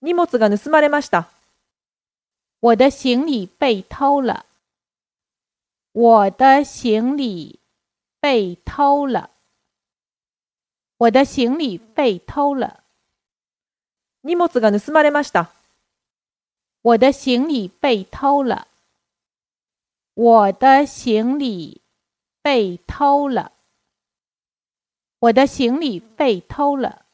荷物が盗まれました。我的行李被偷了。我的行李被偷了。我的行李被偷了。荷物が盗まれました。我的行李被偷了。我的行李被偷了。我的行李被偷了。